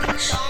Peace.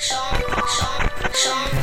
Sean, Sean, Sean.